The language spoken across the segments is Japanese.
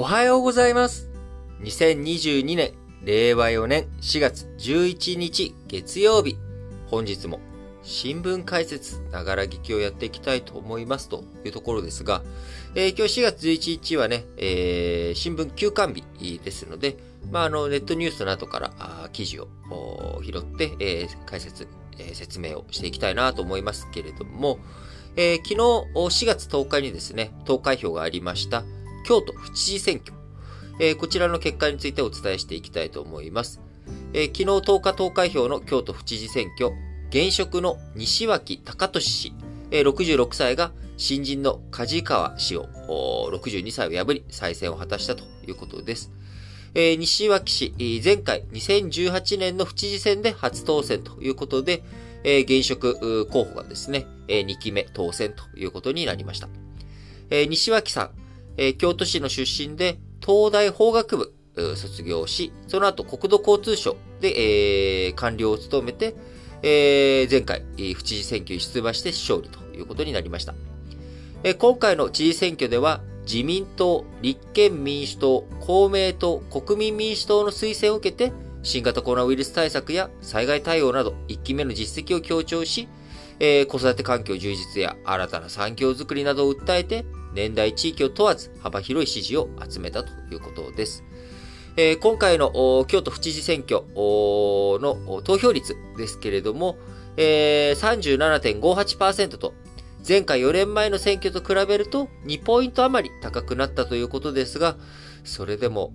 おはようございます。2022年、令和4年4月11日月曜日。本日も新聞解説、ながら聞きをやっていきたいと思いますというところですが、えー今日4月11日はね、えー新聞休刊日ですので、まあ、あの、ネットニュースなどから記事を拾って、えー解説、えー説明をしていきたいなと思いますけれども、えー昨日4月10日にですね、投開票がありました京都府知事選挙、えーこちらの結果についてお伝えしていきたいと思います。えー昨日10日投開票の京都府知事選挙、現職の西脇隆俊氏、えー66歳が新人の梶川氏を62歳を破り再選を果たしたということです。えー西脇氏、前回2018年の府知事選で初当選ということで、えー現職候補がですね、え2期目当選ということになりました。えー西脇さん、えー京都市の出身で、東大法学部卒業し、その後国土交通省で、えー官僚を務めて、えー前回、府知事選挙に出馬して勝利ということになりました。えー今回の知事選挙では、自民党、立憲民主党、公明党、国民民主党の推薦を受けて、新型コロナウイルス対策や災害対応など、1期目の実績を強調し、えー子育て環境充実や新たな産業づくりなどを訴えて、年代地域を問わず幅広い支持を集めたということです。えー今回の京都府知事選挙の投票率ですけれども、えー37.58%と、前回4年前の選挙と比べると2ポイント余り高くなったということですが、それでも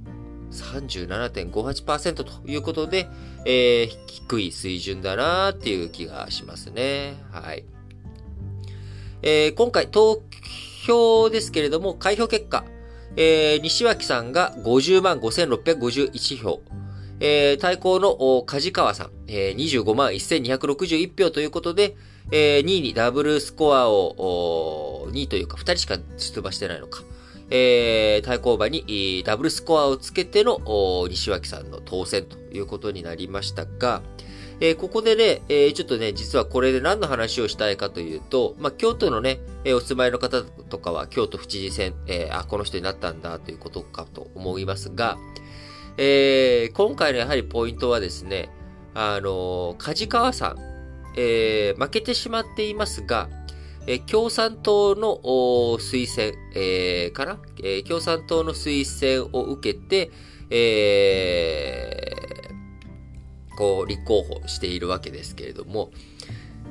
37.58%ということで、えー低い水準だなっていう気がしますね。はい。えー今回投票ですけれども、開票結果、えー西脇さんが50万5651票、えー対抗の梶川さん、えー25万1261票ということで、えー2位にダブルスコアを、2位というか2人しか出馬してないのか。えー対抗馬にダブルスコアをつけての西脇さんの当選ということになりましたが、えーここでね、えーちょっとね、実はこれで何の話をしたいかというと、まあ、京都のね、えーお住まいの方とかは京都府知事選、えあ、この人になったんだということかと思いますが、え今回のやはりポイントはですね、あのー梶川さん、え負けてしまっていますが、え共産党の推薦、えかな、え共産党の推薦を受けて、えーこう、立候補しているわけですけれども、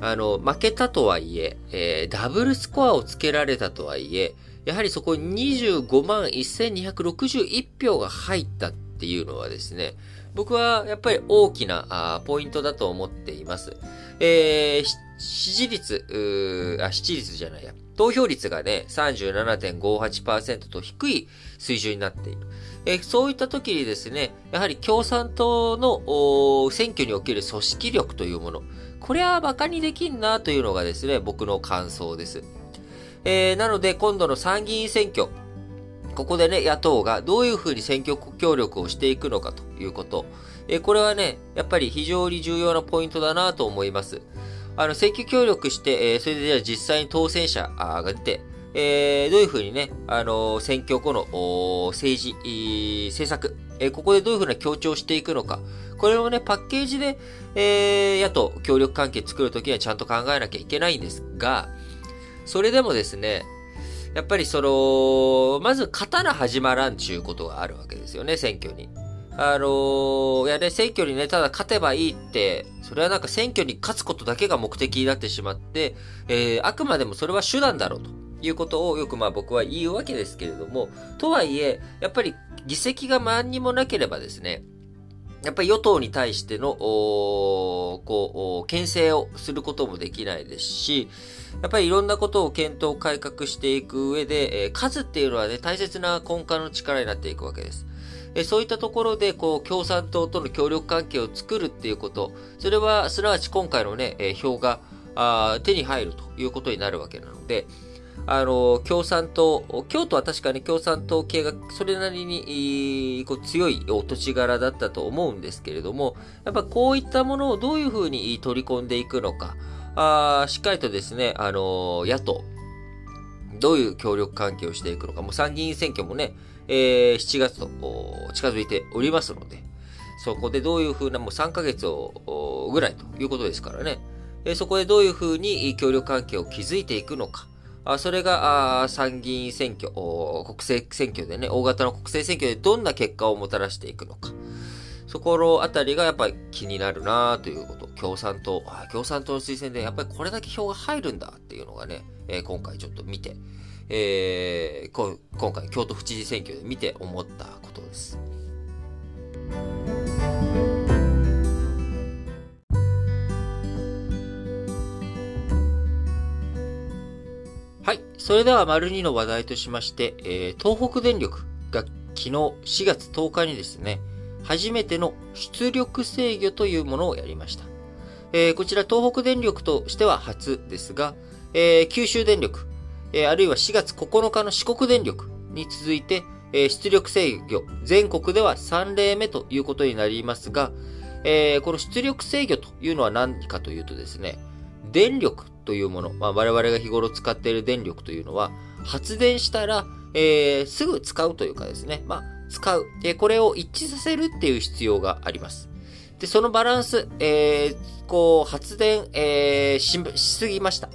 あの、負けたとはいえ、えーダブルスコアをつけられたとはいえ、やはりそこに25万1261票が入ったっていうのはですね、僕はやっぱり大きなポイントだと思っています。えー支持率、あ、支持率じゃないや。投票率がね、37.58%と低い水準になっている。えそういった時にですね、やはり共産党の選挙における組織力というもの、これは馬鹿にできんなというのがですね、僕の感想です。えーなので、今度の参議院選挙、ここでね、野党がどういうふうに選挙協力をしていくのかということ。えーこれはね、やっぱり非常に重要なポイントだなと思います。あの、選挙協力して、えーそれでじゃあ実際に当選者が出て、えーどういうふうにね、あのー選挙後の政治、政策、えーここでどういうふうな強調していくのか。これをね、パッケージで、えー野党協力関係作るときにはちゃんと考えなきゃいけないんですが、それでもですね、やっぱりその、まず勝たな始まらんちゅうことがあるわけですよね、選挙に。あのーいやね、選挙にね、ただ勝てばいいって、それはなんか選挙に勝つことだけが目的になってしまって、えーあくまでもそれは手段だろうということをよくまあ僕は言うわけですけれども、とはいえ、やっぱり議席が何にもなければですね、やっぱり与党に対しての、こう、牽制をすることもできないですし、やっぱりいろんなことを検討、改革していく上で、えー数っていうのはね、大切な根幹の力になっていくわけです。えーそういったところで、こう、共産党との協力関係を作るっていうこと、それは、すなわち今回のね、えー票が、あ手に入るということになるわけなので、あの、共産党、京都は確かに共産党系がそれなりに、こう強いお土地柄だったと思うんですけれども、やっぱこういったものをどういうふうに取り込んでいくのか、あしっかりとですね、あの野党、どういう協力関係をしていくのか、もう参議院選挙もね、えー、7月と近づいておりますので、そこでどういうふうな、もう3ヶ月をぐらいということですからね、えそこでどういうふうに協力関係を築いていくのか、あそれがあ参議院選挙、国政選挙でね、大型の国政選挙でどんな結果をもたらしていくのか。そこのあたりがやっぱり気になるなということ。共産党、共産党の推薦でやっぱりこれだけ票が入るんだっていうのがね、えー、今回ちょっと見て、えー、今回京都府知事選挙で見て思ったことです。それでは、丸2の話題としまして、えー、東北電力が昨日4月10日にですね、初めての出力制御というものをやりました。えー、こちら東北電力としては初ですが、えー、九州電力、えー、あるいは4月9日の四国電力に続いて、え出力制御、全国では3例目ということになりますが、えこの出力制御というのは何かというとですね、電力というもの、まあ、我々が日頃使っている電力というのは、発電したら、えー、すぐ使うというかですね、まあ、使う。で、これを一致させるっていう必要があります。で、そのバランス、えー、こう、発電、えー、し、すぎました。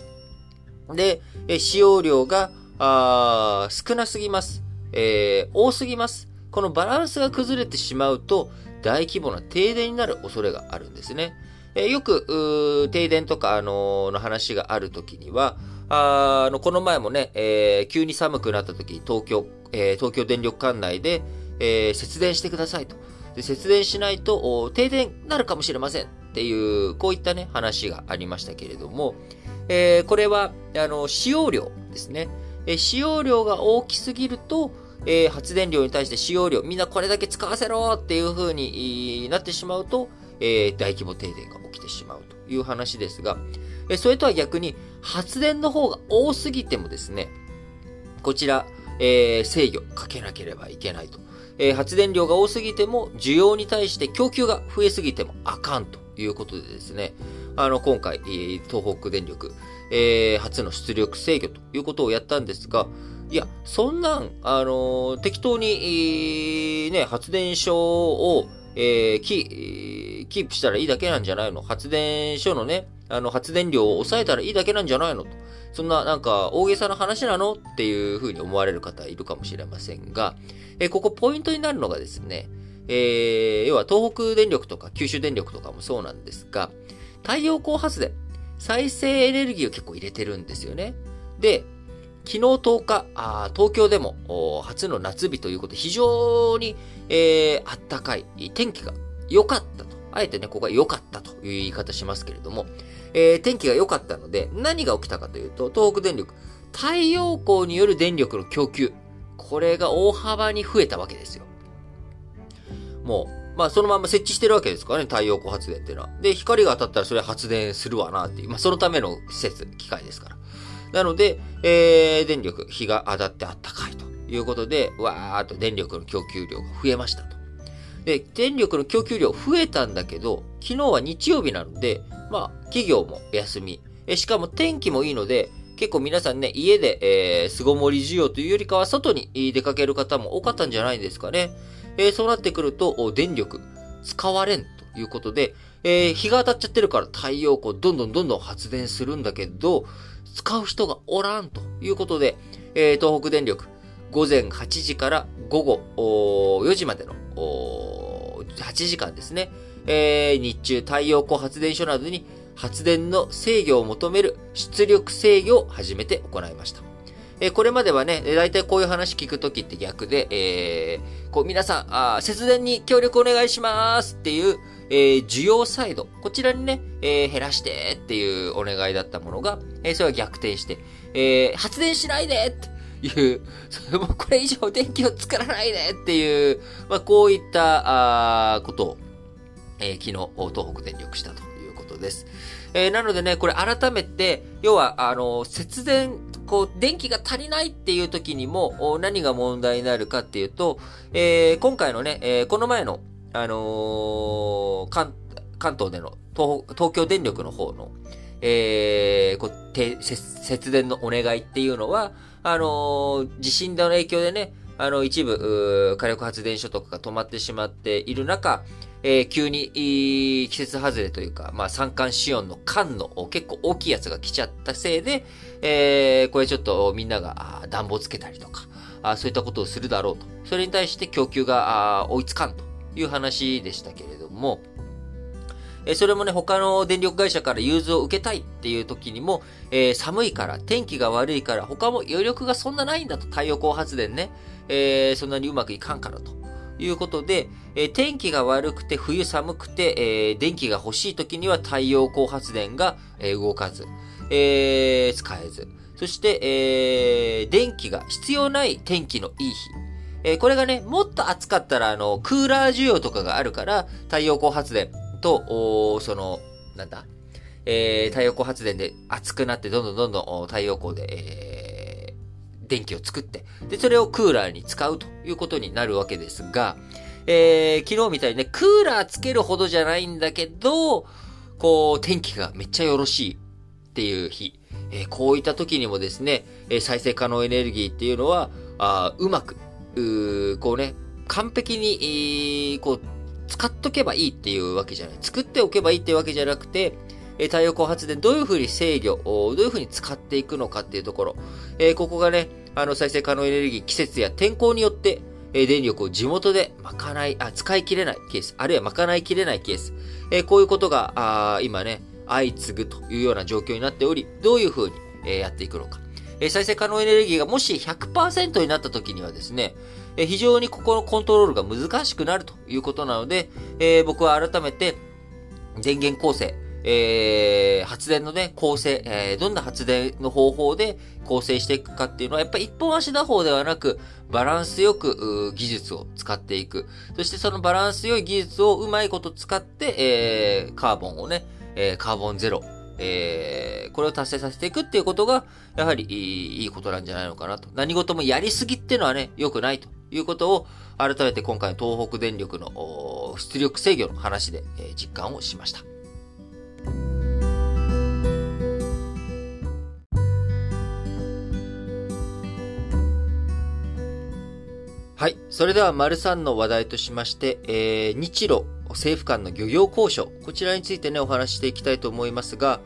で、え使用量が、あ少なすぎます。えー、多すぎます。このバランスが崩れてしまうと、大規模な停電になる恐れがあるんですね。えー、よく、停電とか、あのー、の話があるときには、あの、この前もね、えー、急に寒くなった時に東京、えー、東京電力管内で、えー、節電してくださいと。で節電しないと停電になるかもしれませんっていう、こういったね、話がありましたけれども、えー、これは、あの、使用量ですね。えー、使用量が大きすぎると、えー、発電量に対して使用量、みんなこれだけ使わせろっていう風になってしまうと、えー、大規模停電が起きてしまうという話ですが、えそれとは逆に発電の方が多すぎてもですね、こちら、えー、制御かけなければいけないと。えー、発電量が多すぎても、需要に対して供給が増えすぎてもあかんということでですね、あの、今回、東北電力、えー、初の出力制御ということをやったんですが、いや、そんなん、あのー、適当に、えー、ね、発電所を、えー、キープしたらいいだけなんじゃないの？発電所のね、あの、発電量を抑えたらいいだけなんじゃないの？と。そんな、なんか、大げさな話なの？っていうふうに思われる方いるかもしれませんが、えー、ここポイントになるのがですね、えー、要は東北電力とか九州電力とかもそうなんですが、太陽光発電、再生エネルギーを結構入れてるんですよね。で、昨日10日、あ東京でも初の夏日ということで非常に、えー、あったかい、天気が良かったと。あえてね、ここは良かったという言い方しますけれども、えー、天気が良かったので、何が起きたかというと、東北電力、太陽光による電力の供給、これが大幅に増えたわけですよ。もう、まあそのまま設置してるわけですからね、太陽光発電っていうのは。で、光が当たったらそれ発電するわなっていう、まあそのための施設、機械ですから。なので、えー、電力、日が当たってあったかいということで、わーっと電力の供給量が増えましたと。で、電力の供給量増えたんだけど、昨日は日曜日なので、まあ、企業も休み。えしかも天気もいいので、結構皆さんね、家で、えー、巣ごもり需要というよりかは外に出かける方も多かったんじゃないですかね。えー、そうなってくると、電力使われんということで、えー、日が当たっちゃってるから太陽光どんどんどんどん発電するんだけど、使う人がおらんということで、えー、東北電力、午前8時から午後4時までの8時間ですね、えー、日中太陽光発電所などに発電の制御を求める出力制御を始めて行いました。えー、これまではね、大体こういう話聞くときって逆で、えー、こう皆さんあ、節電に協力お願いしますっていう、えー、需要サイド、こちらにね、えー、減らしてっていうお願いだったものが、えー、それは逆転して、えー、発電しないでっていう、そ れもこれ以上電気を作らないでっていう、まあ、こういったあことを、えー、昨日、東北電力したということです。えー、なのでね、これ改めて、要は、あの、節電、こう、電気が足りないっていう時にも、何が問題になるかっていうと、えー、今回のね、えー、この前の、あの、関、関東での東、東京電力の方の、えー、こう、節電のお願いっていうのは、あのー、地震の影響でね、あの、一部、火力発電所とかが止まってしまっている中、えー、急に、季節外れというか、まあ、三寒四温の寒の結構大きいやつが来ちゃったせいで、えー、これちょっとみんなが暖房つけたりとか、あそういったことをするだろうと。それに対して供給が追いつかんという話でしたけれども、えそれもね、他の電力会社から融通を受けたいっていう時にも、えー、寒いから、天気が悪いから、他も余力がそんなないんだと、太陽光発電ね、えー、そんなにうまくいかんからと。いうことで、えー、天気が悪くて冬寒くて、え、電気が欲しい時には太陽光発電が、え、動かず、えー、使えず。そして、えー、電気が必要ない天気のいい日。え、これがね、もっと暑かったら、あの、クーラー需要とかがあるから、太陽光発電と、その、なんだ、えー、太陽光発電で熱くなって、どんどんどんどん太陽光で、えー、電気を作って、で、それをクーラーに使うということになるわけですが、えー、昨日みたいにね、クーラーつけるほどじゃないんだけど、こう、天気がめっちゃよろしいっていう日、えー、こういった時にもですね、え再生可能エネルギーっていうのは、あうまく、うこうね、完璧に、こう、使っとけばいいっていうわけじゃない。作っておけばいいっていうわけじゃなくて、え太陽光発電どういうふうに制御、どういうふうに使っていくのかっていうところ。えー、ここがね、あの再生可能エネルギー、季節や天候によって、え、電力を地元で賄い、あ、使い切れないケース、あるいは賄いきれないケース。えー、こういうことが、あ今ね、相次ぐというような状況になっており、どういうふうに、え、やっていくのか。え再生可能エネルギーがもし100%になった時にはですね、え非常にここのコントロールが難しくなるということなので、え僕は改めて電源構成、えー、発電のね、構成、えー、どんな発電の方法で構成していくかっていうのは、やっぱり一本足打法ではなく、バランスよく技術を使っていく。そしてそのバランス良い技術をうまいこと使って、えー、カーボンをね、えー、カーボンゼロ、えー、これを達成させていくっていうことが、やはりいいことなんじゃないのかなと。何事もやりすぎっていうのはね、良くないということを、改めて今回の東北電力の出力制御の話で、実感をしました。はい。それでは、丸3の話題としまして、えー、日露政府間の漁業交渉、こちらについてね、お話していきたいと思いますが、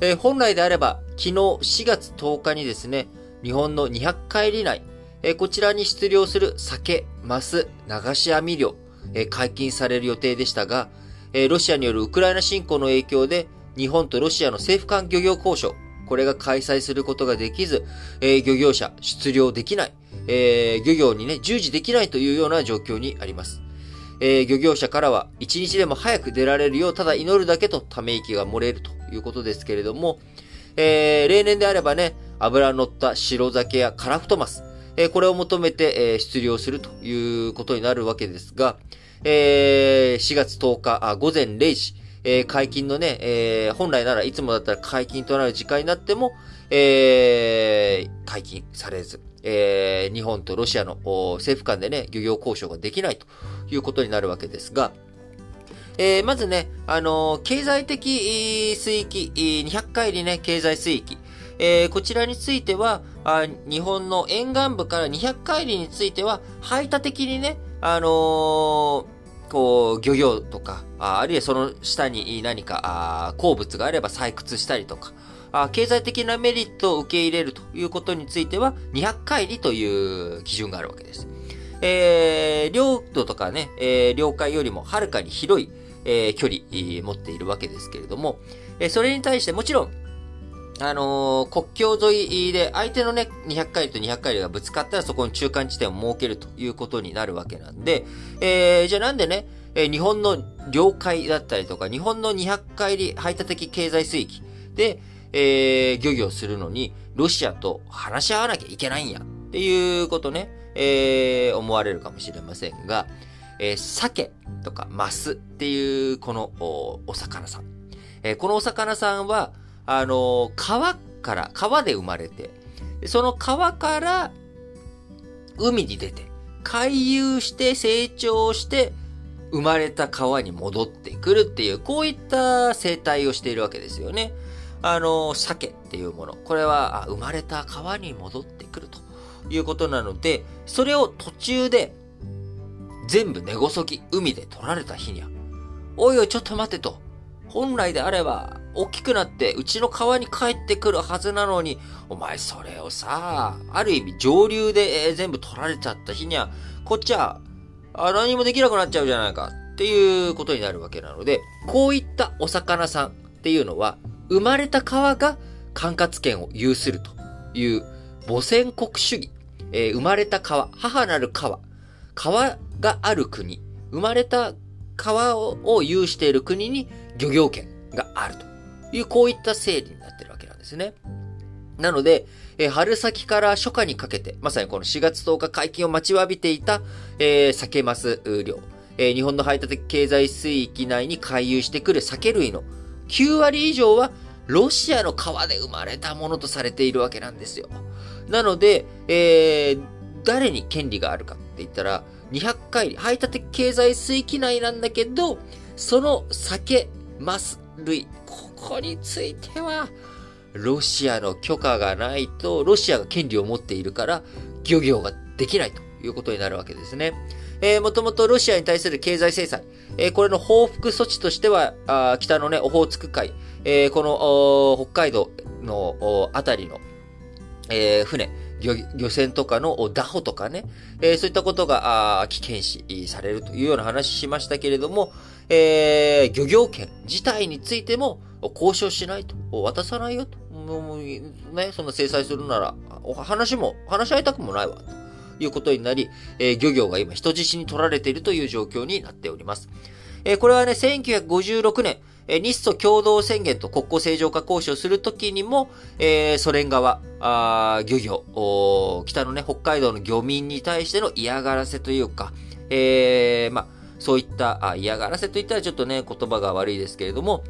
えー、本来であれば、昨日4月10日にですね、日本の200海里内、え、こちらに出漁する酒、マス、流し網漁、え、解禁される予定でしたが、え、ロシアによるウクライナ侵攻の影響で、日本とロシアの政府間漁業交渉、これが開催することができず、え、漁業者出漁できない、え、漁業にね、従事できないというような状況にあります。え、漁業者からは一日でも早く出られるようただ祈るだけとため息が漏れるということですけれども、え、例年であればね、油乗った白酒やカラフトマス、え、これを求めて、えー、出漁するということになるわけですが、えー、4月10日あ午前0時、え、解禁のね、え、本来ならいつもだったら解禁となる時間になっても、え、解禁されず、え、日本とロシアの政府間でね、漁業交渉ができないということになるわけですが、え、まずね、あの、経済的水域、200海里ね、経済水域、えー、こちらについてはあ、日本の沿岸部から200海里については、排他的にね、あのー、こう、漁業とか、ああるいはその下に何かあ鉱物があれば採掘したりとか、あ経済的なメリットを受け入れるということについては、200海里という基準があるわけです。えー、領土とかね、えー、領海よりもはるかに広い、えー、距離持っているわけですけれども、えー、それに対してもちろん、あのー、国境沿いで相手のね、200海里と200海里がぶつかったらそこに中間地点を設けるということになるわけなんで、えー、じゃあなんでね、えー、日本の領海だったりとか、日本の200海里排他的経済水域で、えー、漁業するのに、ロシアと話し合わなきゃいけないんや、っていうことね、えー、思われるかもしれませんが、えー、鮭とかマスっていうこのお魚さん。えー、このお魚さんは、あの、川から、川で生まれて、その川から海に出て、回遊して成長して、生まれた川に戻ってくるっていう、こういった生態をしているわけですよね。あの、鮭っていうもの。これは、生まれた川に戻ってくるということなので、それを途中で、全部根こそぎ海で取られた日には、おいおいちょっと待てと。本来であれば、大きくなってうちの川に帰ってくるはずなのに、お前それをさ、ある意味上流で全部取られちゃった日には、こっちは、あ何もできなくなっちゃうじゃないかっていうことになるわけなので、こういったお魚さんっていうのは、生まれた川が管轄権を有するという母船国主義、えー、生まれた川、母なる川、川がある国、生まれた川を有している国に漁業権があると。いう、こういった整理になってるわけなんですね。なので、えー、春先から初夏にかけて、まさにこの4月10日解禁を待ちわびていた、えー、酒マス量、えー、日本の排他的経済水域内に回遊してくる酒類の9割以上はロシアの川で生まれたものとされているわけなんですよ。なので、えー、誰に権利があるかって言ったら、200回、排他的経済水域内なんだけど、その酒、マス類、ここについては、ロシアの許可がないと、ロシアが権利を持っているから、漁業ができないということになるわけですね。えー、もともとロシアに対する経済制裁、えー、これの報復措置としては、あ北のね、オホーツク海、えー、この北海道のあたりの、えー、船、漁漁船とかの打歩とかね、えー、そういったことが危険視されるというような話しましたけれども、えー、漁業権自体についても交渉しないと、渡さないよと、もうね、そんな制裁するなら、話も、話し合いたくもないわ、ということになり、えー、漁業が今人質に取られているという状況になっております。えー、これはね、1956年、え日ソ共同宣言と国交正常化交渉するときにも、えー、ソ連側、あ漁業北のね、北海道の漁民に対しての嫌がらせというか、えー、まあ、そういったあ嫌がらせといったらちょっとね、言葉が悪いですけれども、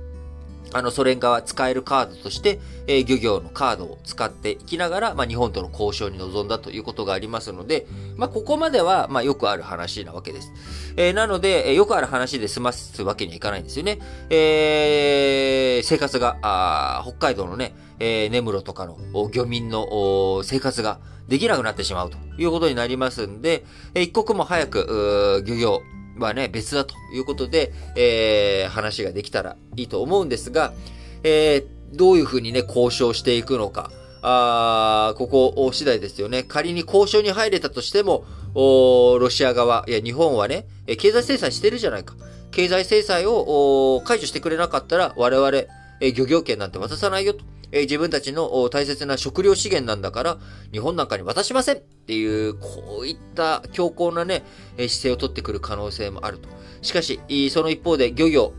あの、ソ連側使えるカードとして、えー、漁業のカードを使っていきながら、まあ、日本との交渉に臨んだということがありますので、まあ、ここまでは、まあ、よくある話なわけです。えー、なので、えー、よくある話で済ますわけにはいかないんですよね。えー、生活が、あ北海道のね、えー、根室とかの漁民の生活ができなくなってしまうということになりますんで、えー、一刻も早く、漁業、はね、別だということで、えー、話ができたらいいと思うんですが、えー、どういうふうにね、交渉していくのか、あここ次第ですよね。仮に交渉に入れたとしても、ロシア側、いや、日本はね、経済制裁してるじゃないか。経済制裁を解除してくれなかったら、我々、え漁業権なんて渡さないよと。え自分たちの大切な食料資源なんだから、日本なんかに渡しませんっていう、こういった強硬なね、え姿勢を取ってくる可能性もあると。しかし、その一方で漁業、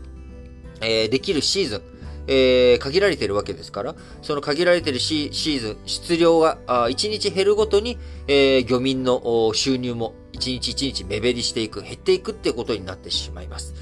え、できるシーズン、えー、限られてるわけですから、その限られてるシーズン、質量が1日減るごとに、えー、漁民の収入も1日1日目減りしていく、減っていくっていうことになってしまいます。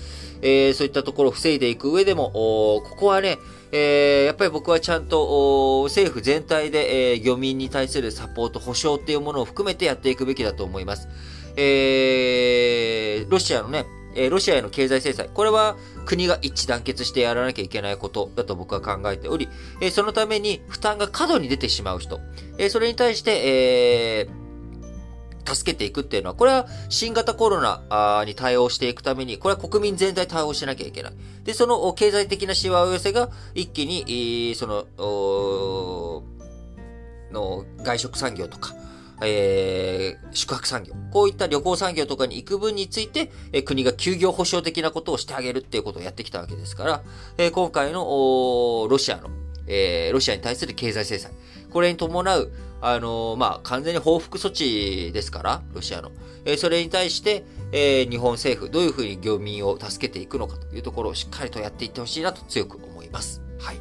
えー、そういったところを防いでいく上でも、ここはね、えー、やっぱり僕はちゃんと政府全体で、えー、漁民に対するサポート、保障っていうものを含めてやっていくべきだと思います。えー、ロシアのね、えロシアへの経済制裁。これは国が一致団結してやらなきゃいけないことだと僕は考えており、えそのために負担が過度に出てしまう人、えそれに対して、えー助けていくっていうのは、これは新型コロナに対応していくために、これは国民全体対応しなきゃいけない。で、その経済的なしわ寄せが一気に、その、の外食産業とか、えー、宿泊産業、こういった旅行産業とかに行く分について、えー、国が休業保障的なことをしてあげるっていうことをやってきたわけですから、えー、今回のロシアの、えー、ロシアに対する経済制裁、これに伴う、あのー、まあ、完全に報復措置ですから、ロシアの。えー、それに対して、えー、日本政府、どういうふうに漁民を助けていくのかというところをしっかりとやっていってほしいなと強く思います。はい。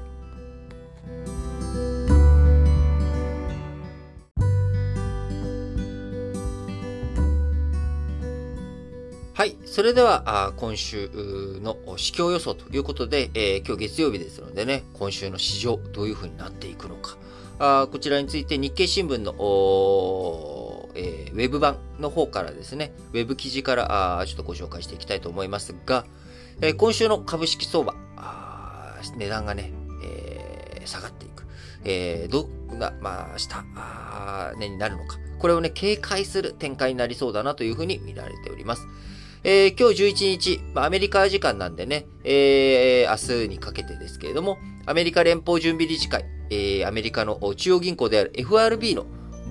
はい。それでは、あ今週の市況予想ということで、えー、今日月曜日ですのでね、今週の市場どういうふうになっていくのか。あこちらについて日経新聞の、えー、ウェブ版の方からですね、ウェブ記事からあちょっとご紹介していきたいと思いますが、えー、今週の株式相場、あ値段がね、えー、下がっていく。えー、どんな、まあ、下、値になるのか。これをね、警戒する展開になりそうだなというふうに見られております。えー、今日11日、まあ、アメリカ時間なんでね、えー、明日にかけてですけれども、アメリカ連邦準備理事会、えー、アメリカの中央銀行である FRB の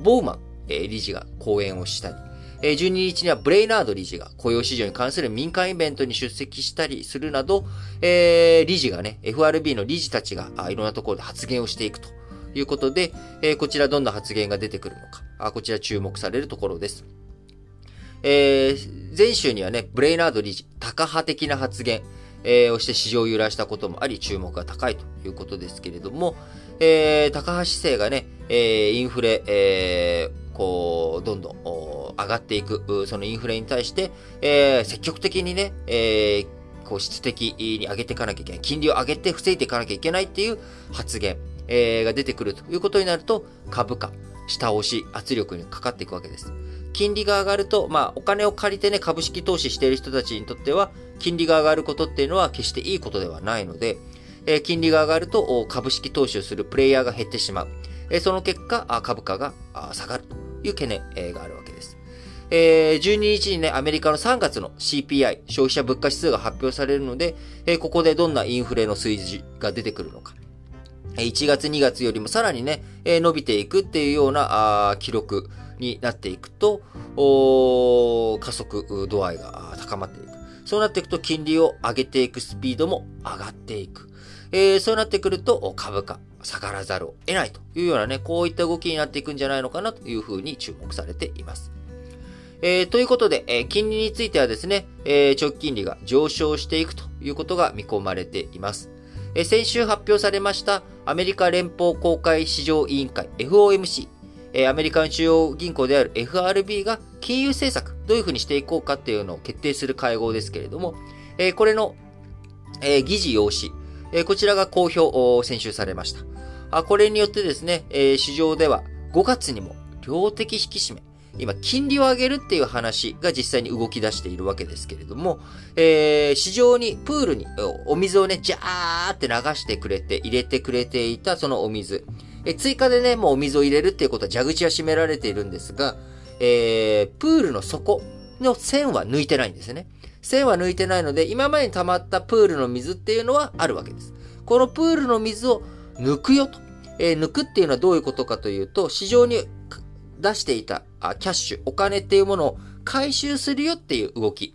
ボーマン、えー、理事が講演をしたり、えー、12日にはブレイナード理事が雇用市場に関する民間イベントに出席したりするなど、えー、理事がね、FRB の理事たちがあいろんなところで発言をしていくということで、えー、こちらどんな発言が出てくるのか、あこちら注目されるところです。えー、前週にはね、ブレイナード理事、タカ派的な発言、えー、をして市場を揺らしたこともあり、注目が高いということですけれども、えー、高橋姿勢がね、えー、インフレ、えー、こう、どんどん上がっていく、そのインフレに対して、えー、積極的にね、えー、こう質的に上げていかなきゃいけない。金利を上げて防いでいかなきゃいけないっていう発言、えー、が出てくるということになると、株価、下押し、圧力にかかっていくわけです。金利が上がると、まあ、お金を借りてね、株式投資している人たちにとっては、金利が上がることっていうのは決していいことではないので、えー、金利が上がると、株式投資をするプレイヤーが減ってしまう。えー、その結果、株価が下がるという懸念、え、があるわけです。えー、12日にね、アメリカの3月の CPI、消費者物価指数が発表されるので、えー、ここでどんなインフレの数字が出てくるのか。1月2月よりもさらにね、えー、伸びていくっていうような記録になっていくと、加速度合いが高まっていく。そうなっていくと金利を上げていくスピードも上がっていく。えー、そうなってくると株価下がらざるを得ないというようなね、こういった動きになっていくんじゃないのかなというふうに注目されています。えー、ということで、えー、金利についてはですね、えー、長期金利が上昇していくということが見込まれています。えー、先週発表されましたアメリカ連邦公開市場委員会 FOMC、え、アメリカの中央銀行である FRB が金融政策どういうふうにしていこうかっていうのを決定する会合ですけれども、え、これの、え、議事要旨、え、こちらが公表を、先週されました。あこれによってですね、え、市場では5月にも量的引き締め、今、金利を上げるっていう話が実際に動き出しているわけですけれども、えー、市場に、プールにお水をね、ジャーって流してくれて、入れてくれていたそのお水。え追加でね、もうお水を入れるっていうことは蛇口は閉められているんですが、えー、プールの底の線は抜いてないんですね。線は抜いてないので、今までに溜まったプールの水っていうのはあるわけです。このプールの水を抜くよと。えー、抜くっていうのはどういうことかというと、市場に出していたあキャッシュ、お金っていうものを回収するよっていう動き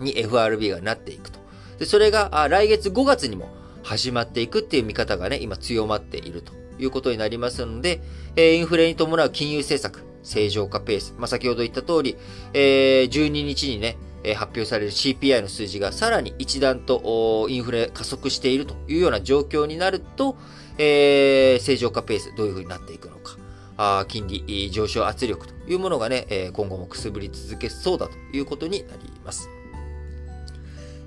に FRB がなっていくと。で、それがあ来月5月にも始まっていくっていう見方がね、今強まっているということになりますので、えー、インフレに伴う金融政策、正常化ペース。まあ、先ほど言った通り、えー、12日にね、発表される CPI の数字がさらに一段とインフレ加速しているというような状況になると、えー、正常化ペースどういうふうになっていくのか。あ金利上昇圧力というものがね、え今後もくすぶり続けそうだということになります。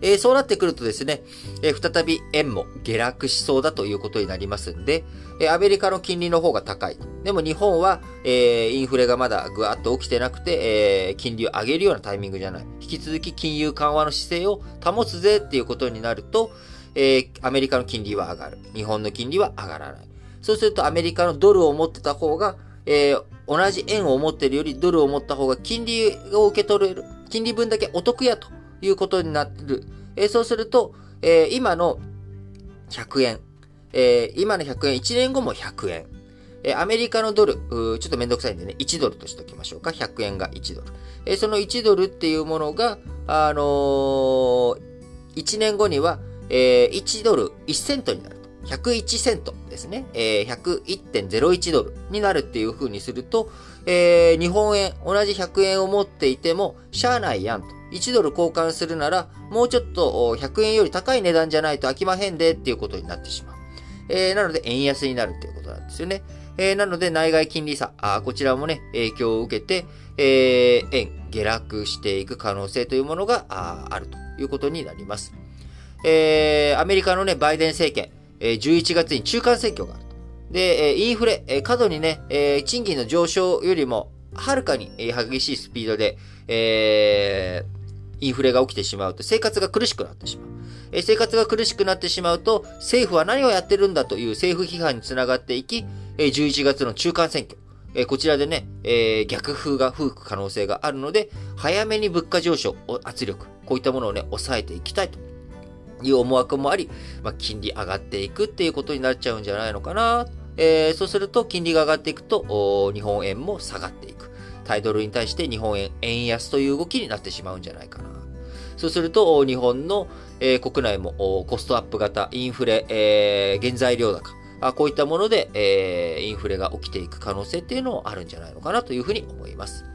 えー、そうなってくるとですね、えー、再び円も下落しそうだということになりますんで、え、アメリカの金利の方が高い。でも日本は、えインフレがまだぐわっと起きてなくて、え金利を上げるようなタイミングじゃない。引き続き金融緩和の姿勢を保つぜっていうことになると、えアメリカの金利は上がる。日本の金利は上がらない。そうするとアメリカのドルを持ってた方が、え同じ円を持ってるよりドルを持った方が金利を受け取れる。金利分だけお得やということになる。えー、そうすると、えー、今の100円、えー、今の100円、1年後も100円。えアメリカのドル、ちょっとめんどくさいんでね、1ドルとしておきましょうか。100円が1ドル。えその1ドルっていうものが、あのー、1年後には、え1ドル1セントになると。101セントですね。え101.01ドルになるっていう風にすると、え日本円、同じ100円を持っていても、しゃあないやんと。1ドル交換するなら、もうちょっと100円より高い値段じゃないと飽きまへんでっていうことになってしまう。えー、なので、円安になるっていうことなんですよね。えー、なので、内外金利差、あこちらもね、影響を受けて、えー、円、下落していく可能性というものがああるということになります。えー、アメリカのね、バイデン政権、えー、11月に中間選挙があると。で、えインフレ、え過度にね、え賃金の上昇よりも、はるかに激しいスピードで、えー、インフレが起きてしまうと生活が苦しくなってしまう。生活が苦しくなってしまうと、政府は何をやってるんだという政府批判につながっていき、え11月の中間選挙、こちらでね、え逆風が吹く可能性があるので、早めに物価上昇、圧力、こういったものをね、抑えていきたいという思惑もあり、まあ、金利上がっていくっていうことになっちゃうんじゃないのかな。えー、そうすると、金利が上がっていくと、日本円も下がっていく。タイドルに対して日本円、円安という動きになってしまうんじゃないかな。そうすると、日本の、え、国内もコストアップ型、インフレ、え、原材料高、あこういったもので、え、インフレが起きていく可能性っていうのもあるんじゃないのかなというふうに思います。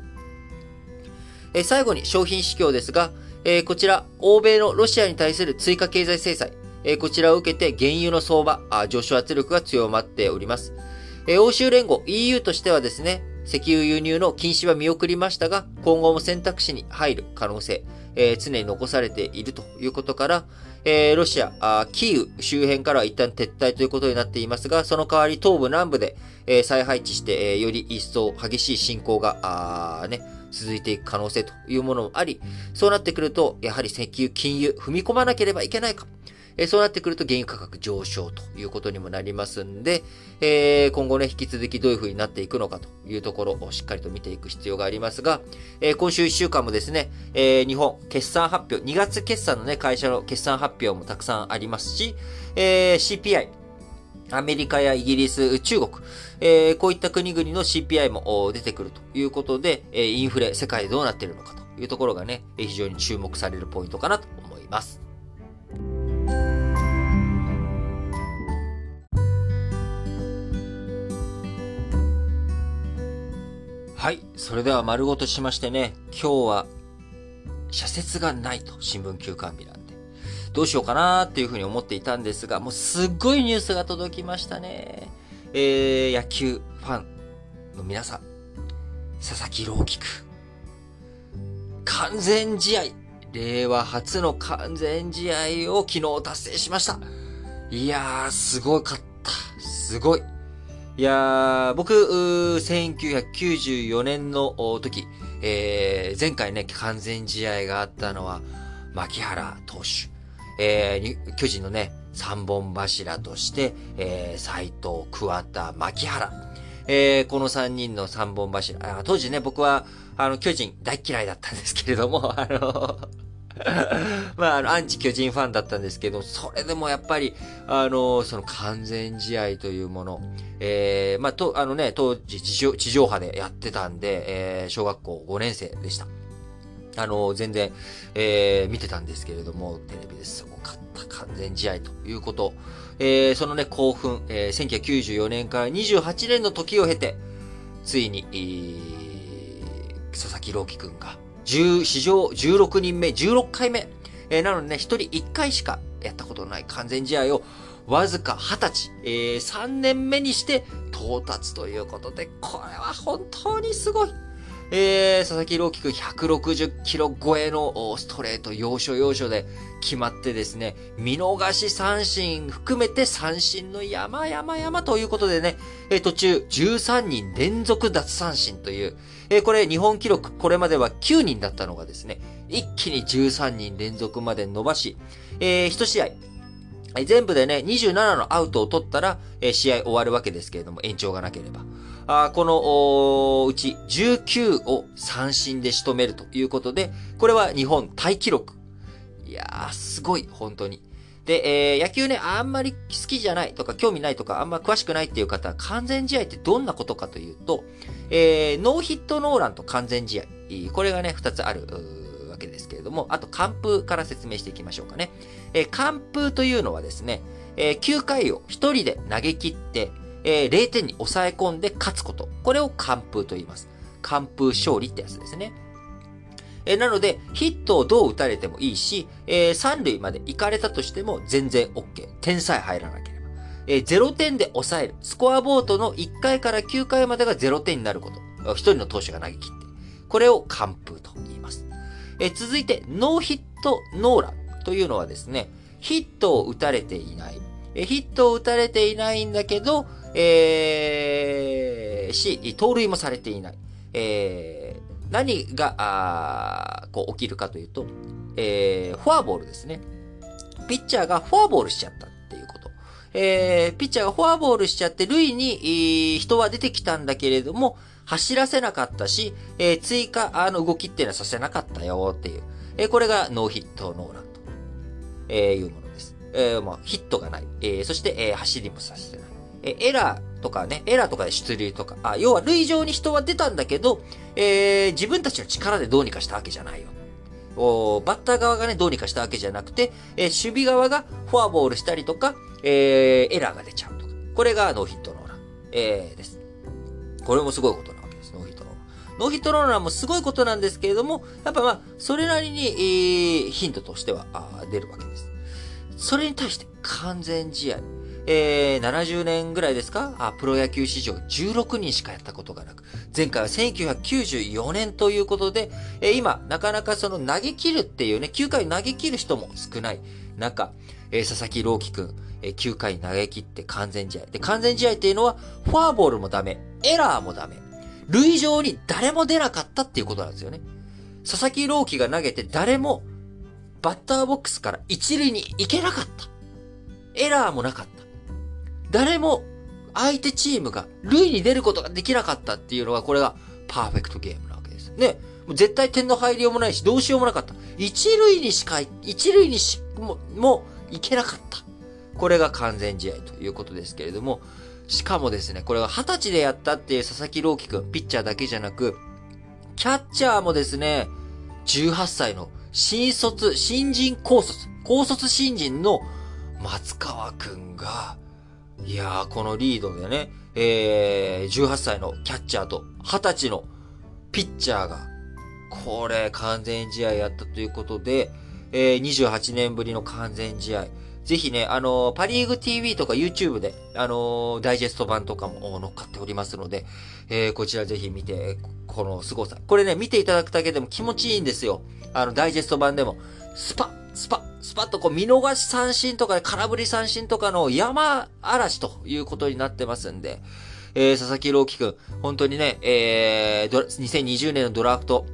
え、最後に商品指標ですが、え、こちら、欧米のロシアに対する追加経済制裁、え、こちらを受けて原油の相場あ、上昇圧力が強まっております。え、欧州連合 EU としてはですね、石油輸入の禁止は見送りましたが、今後も選択肢に入る可能性、えー、常に残されているということから、えー、ロシアあ、キーウ周辺からは一旦撤退ということになっていますが、その代わり東部南部で、えー、再配置して、え、より一層激しい侵攻が、あね、続いていく可能性というものもあり、そうなってくると、やはり石油、金融、踏み込まなければいけないか。えそうなってくると原油価格上昇ということにもなりますんで、え、今後ね、引き続きどういう風になっていくのかというところをしっかりと見ていく必要がありますが、え、今週1週間もですね、え、日本決算発表、2月決算のね、会社の決算発表もたくさんありますし、え CPI、アメリカやイギリス、中国、えー、こういった国々の CPI も出てくるということで、えインフレ、世界どうなっているのかというところがね、非常に注目されるポイントかなと思います。はい。それでは丸ごとしましてね、今日は、社説がないと、新聞休刊日なんで。どうしようかなーっていうふうに思っていたんですが、もうすっごいニュースが届きましたね。えー、野球ファンの皆さん、佐々木朗希くん、完全試合、令和初の完全試合を昨日達成しました。いやー、すごかった。すごい。いやー、僕、1994年の時、えー、前回ね、完全試合があったのは、牧原投手。えー、巨人のね、三本柱として、えー、斎藤、桑田、牧原。えー、この三人の三本柱。当時ね、僕は、あの、巨人大嫌いだったんですけれども、あの まあ、あの、アンチ巨人ファンだったんですけど、それでもやっぱり、あの、その完全試合というもの、えー、まあ、と、あのね、当時地上、地上波でやってたんで、えー、小学校5年生でした。あの、全然、えー、見てたんですけれども、テレビですごかった完全試合ということ。えー、そのね、興奮、えー、1994年から28年の時を経て、ついに、えー、佐々木朗希くんが、10、史上16人目、16回目。えー、なのでね、1人1回しかやったことのない完全試合を、わずか20歳、えー、3年目にして到達ということで、これは本当にすごい。えー、佐々木朗希くん160キロ超えのストレート要所要所で決まってですね、見逃し三振含めて三振の山山山ということでね、えー、途中13人連続奪三振という、えー、これ日本記録、これまでは9人だったのがですね、一気に13人連続まで伸ばし、えー、1試合、全部でね、27のアウトを取ったら、試合終わるわけですけれども、延長がなければ。あこのうち19を三振で仕留めるということで、これは日本タイ記録。いやー、すごい、本当に。で、えー、野球ね、あんまり好きじゃないとか、興味ないとか、あんま詳しくないっていう方は、完全試合ってどんなことかというと、えー、ノーヒットノーランと完全試合。これがね、二つあるわけですけれども、あと、完封から説明していきましょうかね。えー、完封というのはですね、えー、9回を一人で投げ切って、えー、0点に抑え込んで勝つこと。これを完封と言います。完封勝利ってやつですね。えー、なので、ヒットをどう打たれてもいいし、えー、三塁まで行かれたとしても全然 OK。点さえ入らなければ。えー、0点で抑える。スコアボートの1回から9回までが0点になること。1人の投手が投げ切って。これを完封と言います。えー、続いて、ノーヒットノーランというのはですね、ヒットを打たれていない。え、ヒットを打たれていないんだけど、えー、し、盗塁もされていない。えー、何が、あこう起きるかというと、えー、フォアボールですね。ピッチャーがフォアボールしちゃったっていうこと。えー、ピッチャーがフォアボールしちゃって、塁に、人は出てきたんだけれども、走らせなかったし、えー、追加、あの動きっていうのはさせなかったよっていう。えー、これがノーヒットノーランと、えー、いうものです。えー、まあ、ヒットがない。えー、そして、えー、走りもさせてない。え、エラーとかね、エラーとかで出塁とか、あ、要は塁上に人は出たんだけど、えー、自分たちの力でどうにかしたわけじゃないよ。おバッター側がね、どうにかしたわけじゃなくて、えー、守備側がフォアボールしたりとか、えー、エラーが出ちゃうとか。これがノーヒットノーラン、えー、です。これもすごいことなわけです、ノーヒットノーラン。ノーヒットノーランもすごいことなんですけれども、やっぱまあ、それなりに、えー、ヒントとしてはあ出るわけです。それに対して完全試合。えー、70年ぐらいですか？あプロ野球史上16人しかやったことがなく、前回は1994年ということで、えー、今、なかなかその投げ切るっていうね、9回投げ切る人も少ない中、えー、佐々木朗希くん、えー、9回投げ切って完全試合。で、完全試合っていうのは、フォアボールもダメ、エラーもダメ、塁上に誰も出なかったっていうことなんですよね。佐々木朗希が投げて誰もバッターボックスから一塁に行けなかった。エラーもなかった。誰も相手チームが塁に出ることができなかったっていうのが、これがパーフェクトゲームなわけです。ね。もう絶対点の入りようもないし、どうしようもなかった。一塁にしか、一塁にし、も、も、いけなかった。これが完全試合ということですけれども、しかもですね、これは20歳でやったっていう佐々木朗希くん、ピッチャーだけじゃなく、キャッチャーもですね、18歳の新卒、新人高卒、高卒新人の松川くんが、いやー、このリードでね、えー、18歳のキャッチャーと20歳のピッチャーが、これ完全試合やったということで、えー、28年ぶりの完全試合。ぜひね、あのー、パリーグ TV とか YouTube で、あのー、ダイジェスト版とかも乗っかっておりますので、えー、こちらぜひ見て、この凄さ。これね、見ていただくだけでも気持ちいいんですよ。あの、ダイジェスト版でも、スパッスパッ、スパッとこう見逃し三振とか空振り三振とかの山嵐ということになってますんで、えー、佐々木朗希くん、本当にね、えー、2020年のドラフト、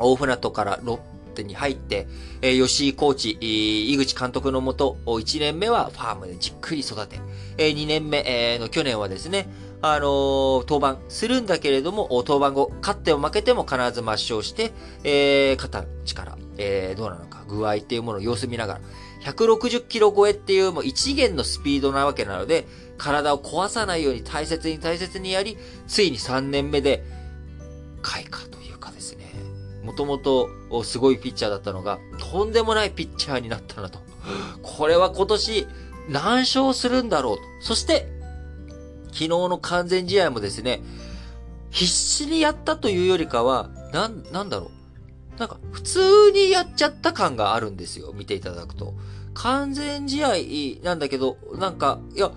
大船渡から6に入って、えー、吉井コーチ、井口監督のもと、1年目はファームでじっくり育て、えー、2年目、えー、の去年はですね、あの登板するんだけれども、登板後、勝っても負けても必ず抹消して、えー、肩の力、えー、どうなのか、具合っていうものを様子見ながら、160キロ超えっていうもう一元のスピードなわけなので、体を壊さないように大切に大切にやり、ついに3年目で、開花と。もともとすごいピッチャーだったのが、とんでもないピッチャーになったなと。これは今年何勝するんだろうと。そして、昨日の完全試合もですね、必死にやったというよりかは、なん、なんだろう。なんか、普通にやっちゃった感があるんですよ。見ていただくと。完全試合なんだけど、なんか、いや、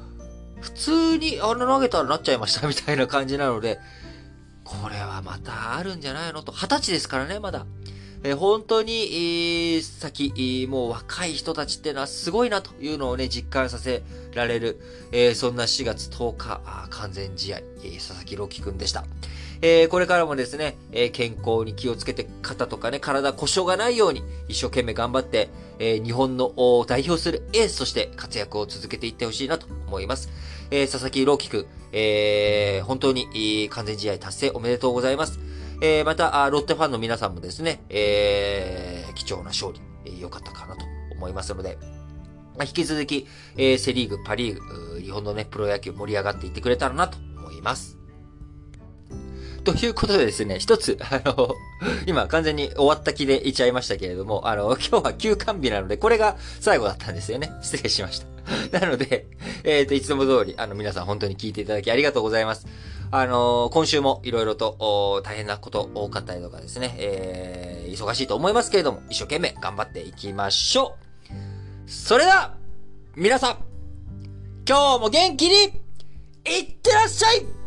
普通にあれ投げたらなっちゃいましたみたいな感じなので、これはまたあるんじゃないの？と。二十歳ですからね、まだ。えー、本当に、えー、先、えー、もう若い人たちっていうのはすごいなというのをね、実感させられる、えー、そんな4月10日、あ完全試合、えー、佐々木朗希くんでした。えー、これからもですね、えー、健康に気をつけて、肩とかね、体故障がないように、一生懸命頑張って、えー、日本の代表するエースとして活躍を続けていってほしいなと思います。え佐々木朗希くん、え本当に、完全試合達成おめでとうございます。えまた、ロッテファンの皆さんもですね、え貴重な勝利、え良かったかなと思いますので、まあ、引き続き、えセリーグ、パリーグ、日本のね、プロ野球盛り上がっていってくれたらなと思います。ということでですね、一つ、あの、今完全に終わった気でいちゃいましたけれども、あの、今日は休館日なので、これが最後だったんですよね。失礼しました。なので、えっ、ー、と、いつも通り、あの、皆さん本当に聞いていただきありがとうございます。あの今週もいろいろと大変なこと多かったりとかですね、えー、忙しいと思いますけれども、一生懸命頑張っていきましょうそれでは、皆さん、今日も元気に、いってらっしゃい